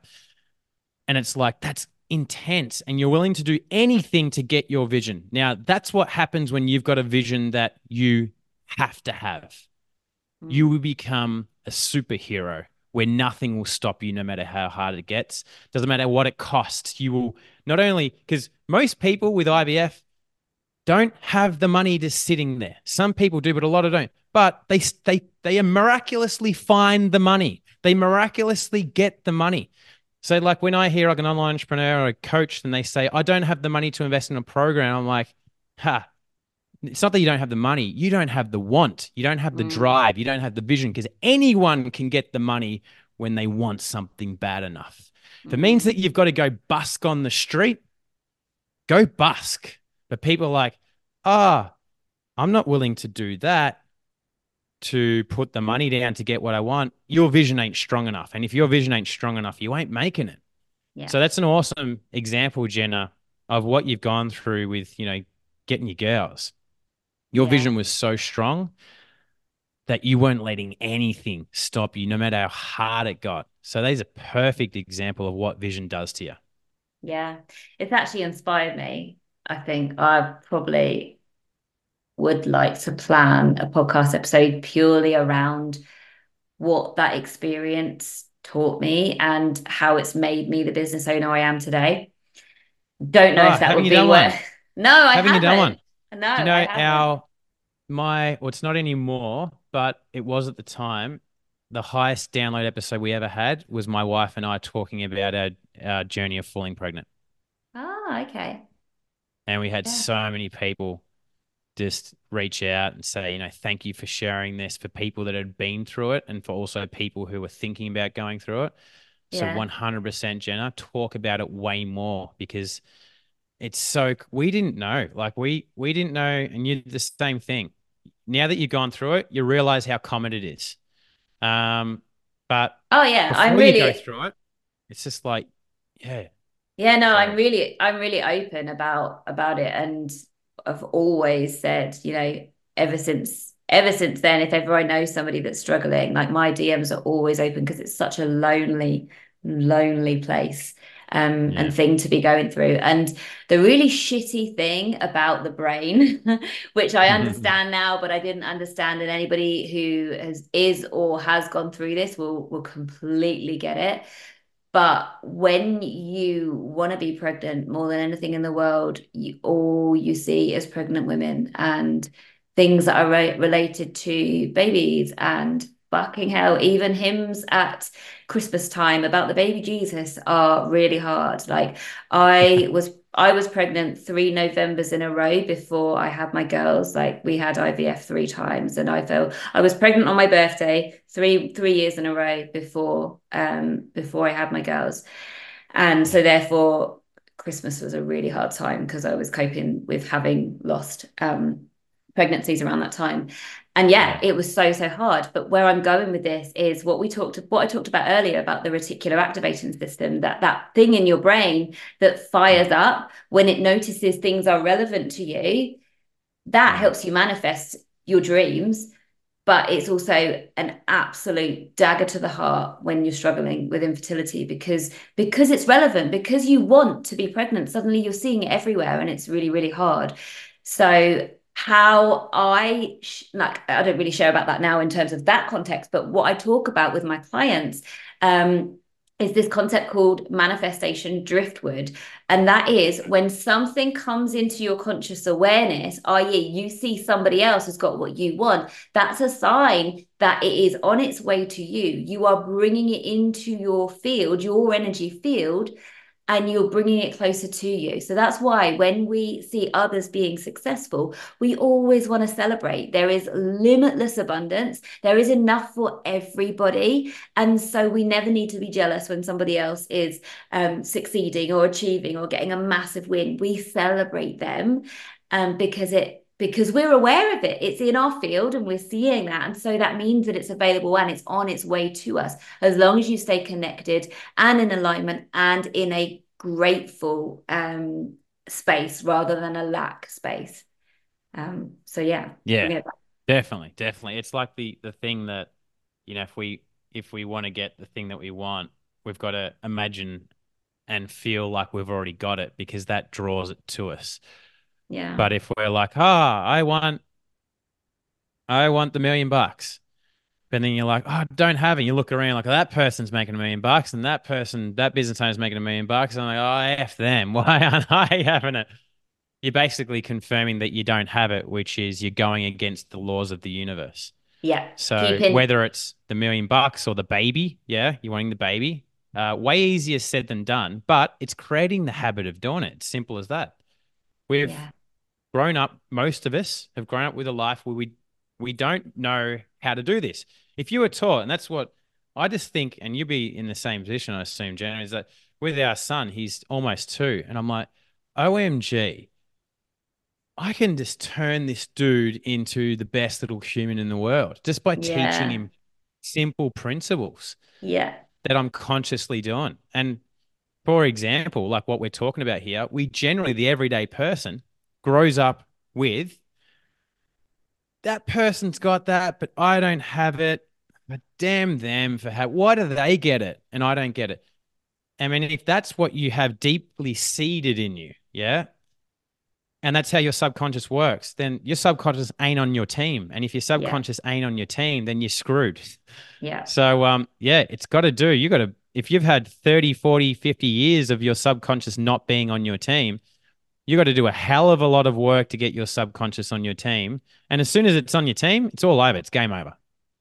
And it's like, that's intense. And you're willing to do anything to get your vision. Now, that's what happens when you've got a vision that you have to have. Mm. You will become a superhero where nothing will stop you no matter how hard it gets. Doesn't matter what it costs. You will not only, because most people with IVF don't have the money just sitting there. Some people do, but a lot of don't. But they they they miraculously find the money. They miraculously get the money. So like when I hear like an online entrepreneur or a coach and they say, I don't have the money to invest in a program, I'm like, ha, it's not that you don't have the money. You don't have the want. You don't have the Mm. drive. You don't have the vision because anyone can get the money when they want something bad enough. If it means that you've got to go busk on the street, go busk. But people are like, ah, I'm not willing to do that to put the money down to get what I want. Your vision ain't strong enough. And if your vision ain't strong enough, you ain't making it. Yeah. So that's an awesome example, Jenna, of what you've gone through with, you know, getting your girls. Your Yeah. vision was so strong that you weren't letting anything stop you, no matter how hard it got. So there's a perfect example of what vision does to you. Yeah, it's actually inspired me. I think I've probably would like to plan a podcast episode purely around what that experience taught me and how it's made me the business owner I am today. Don't know Oh, if that would be one? No, I Haven't you done one? No, you know haven't. our my well, it's not anymore, but it was at the time. The highest download episode we ever had was my wife and I talking about our, our journey of falling pregnant. Ah, okay. And we had Yeah. so many people just reach out and say, you know, thank you for sharing this for people that had been through it and for also people who were thinking about going through it. So 100% Jenna, talk about it way more because it's so we didn't know. Like we we didn't know and you did the same thing. Now that you've gone through it, you realize how common it is. Um but Oh yeah, I'm you go really through it, it's just like, yeah, Yeah, no, I'm really I'm really open about about it and I've always said, you know, ever since ever since then, if ever I know somebody that's struggling, like my DMs are always open because it's such a lonely, lonely place um Yeah. and thing to be going through. And the really shitty thing about the brain, which I understand now, but I didn't understand, and anybody who has is or has gone through this will will completely get it. But when you want to be pregnant more than anything in the world, you all you see is pregnant women and things that are re- related to babies and fucking hell, even hymns at Christmas time about the baby Jesus are really hard. Like I was I was pregnant three Novembers in a row before I had my girls. Like we had IVF three times, and I felt I was pregnant on my birthday three three years in a row before um before I had my girls, and so therefore Christmas was a really hard time because I was coping with having lost um pregnancies around that time. And yeah, it was so, so hard. But where I'm going with this is what we talked what I talked about earlier about the reticular activating system, that that thing in your brain that fires mm. up when it notices things are relevant to you, that mm. helps you manifest your dreams. But it's also an absolute dagger to the heart when you're struggling with infertility because because it's relevant, because you want to be pregnant. Suddenly you're seeing it everywhere and it's really, really hard. So how I like I don't really share about that now in terms of that context, but what I talk about with my clients um, is this concept called manifestation driftwood. And that is when something comes into your conscious awareness, i.e., you see somebody else has got what you want, that's a sign that it is on its way to you. You are bringing it into your field, your energy field, and you're bringing it closer to you. So that's why when we see others being successful, we always want to celebrate. There is limitless abundance, there is enough for everybody. And so we never need to be jealous when somebody else is um, succeeding or achieving or getting a massive win. We celebrate them um, because it because we're aware of it. It's in our field and we're seeing that. And so that means that it's available and it's on its way to us as long as you stay connected and in alignment and in a grateful um, space rather than a lack space. Um, so yeah. Yeah. Definitely, definitely. It's like the the thing that, you know, if we if we want to get the thing that we want, we've got to imagine and feel like we've already got it because that draws it to us. Yeah. But if we're like, ah, oh, I want, I want the million bucks, but then you're like, oh, I don't have it. You look around like that person's making a million bucks, and that person, that business owner's making a million bucks, and I'm like, oh, f them. Why aren't I having it? You're basically confirming that you don't have it, which is you're going against the laws of the universe. Yeah. So whether it's the million bucks or the baby, yeah, you're wanting the baby. Uh, way easier said than done, but it's creating the habit of doing it. It's simple as that. We've yeah grown up, most of us have grown up with a life where we we don't know how to do this. If you were taught, and that's what I just think, and you'll be in the same position, I assume, Jen, is that with our son, he's almost two, and I'm like, OMG, I can just turn this dude into the best little human in the world just by yeah. teaching him simple principles. Yeah. That I'm consciously doing. And for example, like what we're talking about here, we generally, the everyday person, grows up with that person's got that, but I don't have it. But damn them for how. Why do they get it and I don't get it? I mean, if that's what you have deeply seeded in you, yeah, and that's how your subconscious works, then your subconscious ain't on your team. And if your subconscious yeah. ain't on your team, then you're screwed. Yeah. So, um, yeah, it's got to do. You got to, if you've had 30, 40, 50 years of your subconscious not being on your team, you got to do a hell of a lot of work to get your subconscious on your team. And as soon as it's on your team, it's all over. It's game over.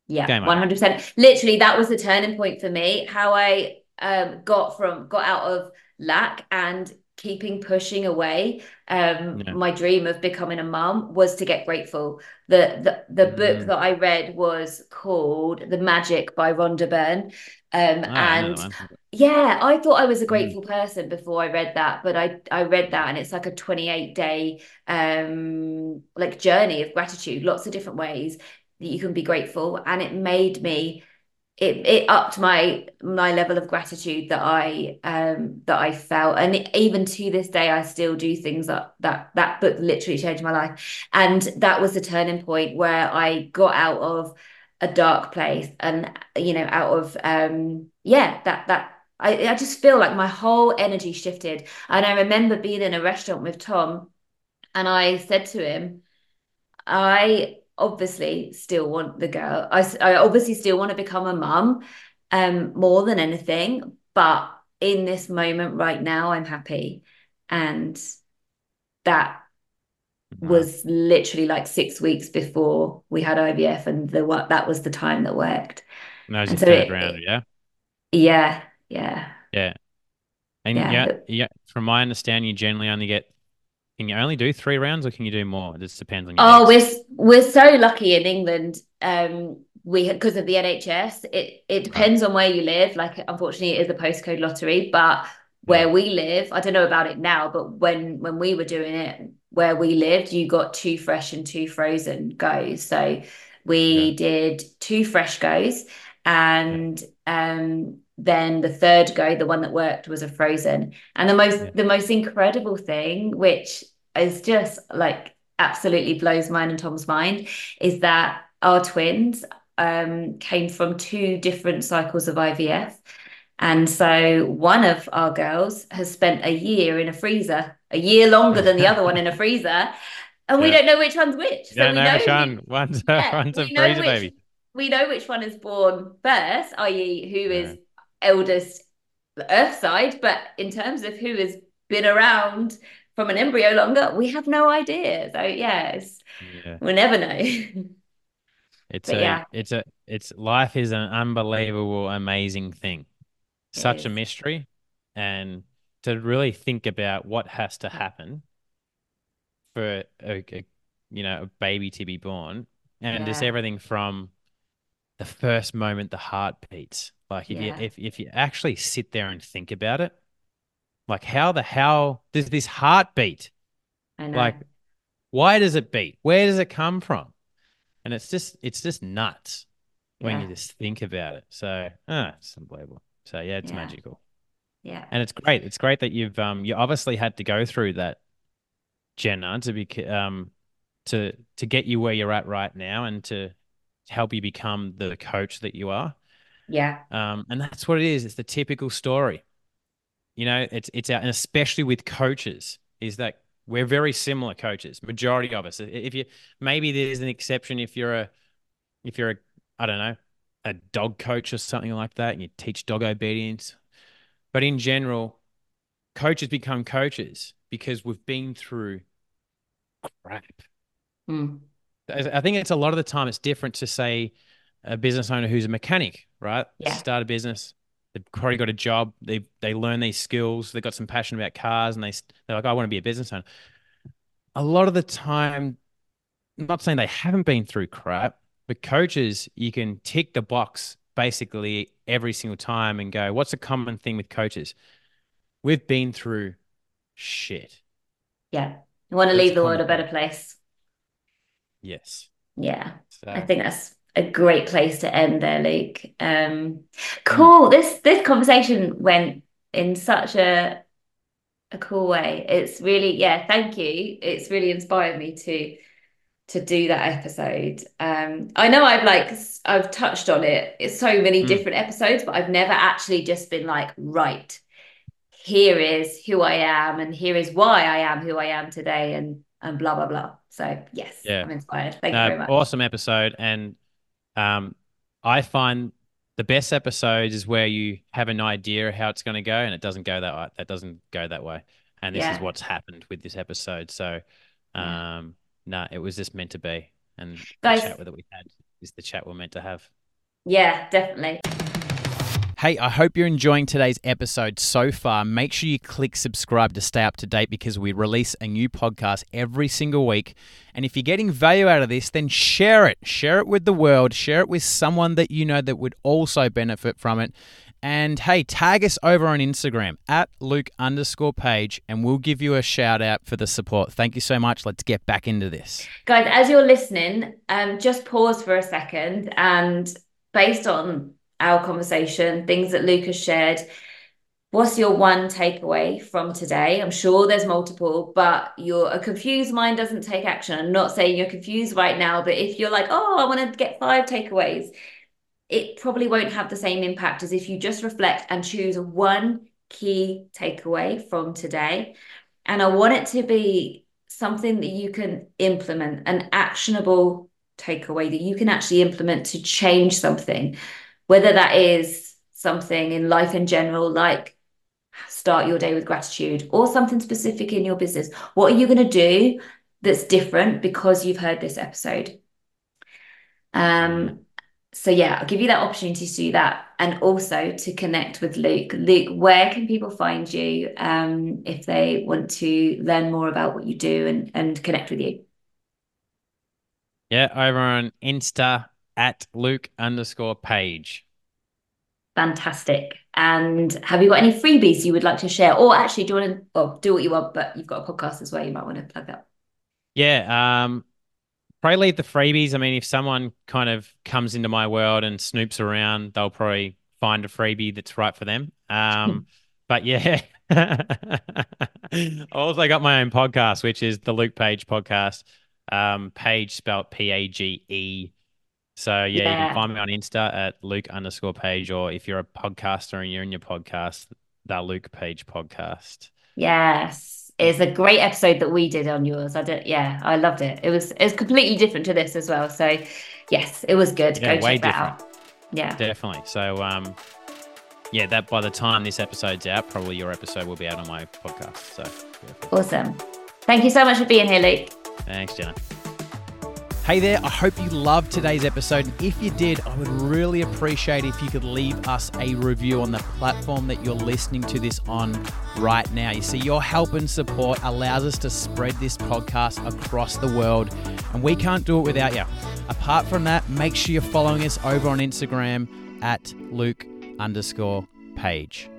Yeah, game 100%. Over. Literally, that was the turning point for me. How I um, got from, got out of lack and keeping pushing away um, yeah. my dream of becoming a mum was to get grateful the the, the mm. book that i read was called the magic by rhonda byrne um, oh, and yeah i thought i was a mm. grateful person before i read that but i i read that and it's like a 28 day um like journey of gratitude lots of different ways that you can be grateful. And it made me it it upped my my level of gratitude that I um that I felt. And even to this day I still do things that that that book literally changed my life. And that was the turning point where I got out of a dark place and you know out of um yeah that that I, I just feel like my whole energy shifted and I remember being in a restaurant with Tom and I said to him I obviously still want the girl. I, I obviously still want to become a mum um, more than anything. But in this moment right now, I'm happy. And that was literally like six weeks before we had IVF, and the what that was the time that worked. And that was And your so third it- round, yeah? Yeah, yeah, Yeah. And Yeah. yeah, yeah, from my understanding, you generally only get can you only do three rounds or can you do more? It just depends on your Oh, eggs. we're we're so lucky in England. Um, we had because of the NHS. It it depends on where you live. Like, unfortunately, it is a postcode lottery. But where we live, I don't know about it now. But when when we were doing it, where we lived, you got two fresh and two frozen goes. So we did two fresh goes, and um, then the third go, the one that worked, was a frozen. And the most Yeah. the most incredible thing, which is just like absolutely blows mine and Tom's mind, is that our twins um, came from two different cycles of IVF. And so one of our girls has spent a year in a freezer, a year longer than the other one in a freezer. And we don't know which one's which. You don't we know which one. One's, yeah, one's a we know freezer which- baby. we know which one is born first, i.e., who Yeah. is eldest Earth side, but in terms of who has been around from an embryo longer, we have no idea. So yes Yeah. we'll never know. It's But a yeah. it's a it's life is an unbelievable, amazing thing. It Such a mystery. And to really think about what has to happen for a, a you know, a baby to be born. And just everything from the first moment the heart beats. Like if Yeah. you if, if you actually sit there and think about it, like how the hell does this heart beat? I know. Like, why does it beat? Where does it come from? And it's just it's just nuts when you just think about it. So ah, it's unbelievable. So yeah, it's Yeah. magical. yeah. And it's great. It's great that you've um you obviously had to go through that, Jenna, to be um to to get you where you're at right now and to help you become the coach that you are. Yeah. Um, and that's what it is. It's the typical story. You know, it's it's out, and especially with coaches, is that we're very similar coaches. Majority of us. If you maybe there's an exception if you're a if you're a I don't know a dog coach or something like that, and you teach dog obedience. But in general, coaches become coaches because we've been through crap. Mm. I I think it's a lot of the time it's different to say a business owner who's a mechanic, right? Yeah. Start a business. They've already got a job. They they learn these skills. They've got some passion about cars, and they they're like, I want to be a business owner. A lot of the time, I'm not saying they haven't been through crap, but coaches, you can tick the box basically every single time and go, what's a common thing with coaches? We've been through shit. Yeah. You want to That's leave the world a better place. Yes. Yeah. So, I think that's a great place to end there, Luke. Um, cool. This this conversation went in such a a cool way. It's really, yeah, thank you. It's really inspired me to to do that episode. Um, I know I've like I've touched on it. It's so many Mm. different episodes, but I've never actually just been like, right, here is who I am, and here is why I am who I am today, and and blah blah blah. So yes, Yeah. I'm inspired. Thank No, you very much. Awesome episode. And um, I find the best episodes is where you have an idea how it's going to go and it doesn't go that way. That doesn't go that way. And this is what's happened with this episode. So, um, no, it was just meant to be. And Guys- the chat that we had is the chat we're meant to have. Yeah, definitely. Hey, I hope you're enjoying today's episode so far. Make sure you click subscribe to stay up to date because we release a new podcast every single week. And if you're getting value out of this, then share it. Share it with the world. Share it with someone that you know that would also benefit from it. And hey, tag us over on Instagram at Luke underscore page, and we'll give you a shout out for the support. Thank you so much. Let's get back into this. Guys, as you're listening, um, just pause for a second and based on our conversation, things that Luke has shared, what's your one takeaway from today? I'm sure there's multiple, but your a confused mind doesn't take action. I'm not saying you're confused right now, but if you're like, oh, I want to get five takeaways, it probably won't have the same impact as if you just reflect and choose one key takeaway from today. And I want it to be something that you can implement, an actionable takeaway that you can actually implement to change something, whether that is something in life in general, like start your day with gratitude, or something specific in your business. What are you going to do that's different because you've heard this episode. Um, so yeah, I'll give you that opportunity to do that and also to connect with Luke. Luke, where can people find you um, if they want to learn more about what you do and, and connect with you? Yeah, over on Insta at Luke underscore page. Fantastic. And have you got any freebies you would like to share? Or actually, do you want to well, do what you want, but you've got a podcast as well. You might want to plug that. Yeah. Um, probably leave the freebies. I mean, if someone kind of comes into my world and snoops around, they'll probably find a freebie that's right for them. Um, but yeah, I also got my own podcast, which is the Luke Page podcast. Um, Page spelled P A G E. So yeah, yeah, you can find me on Insta at Luke underscore Page, or if you're a podcaster and you're in your podcast, the Luke Page podcast. Yes It's a great episode that we did on yours. I did, yeah, I loved it. It was it was completely different to this as well. So yes, it was good. Yeah, Go way check that out. Yeah, definitely. So um, yeah, that by the time this episode's out, probably your episode will be out on my podcast. So awesome. Thank you so much for being here, Luke. Thanks, Jenna. Hey there, I hope you loved today's episode. If you did, I would really appreciate if you could leave us a review on the platform that you're listening to this on right now. You see, your help and support allows us to spread this podcast across the world, and we can't do it without you. Apart from that, make sure you're following us over on Instagram at Luke underscore page.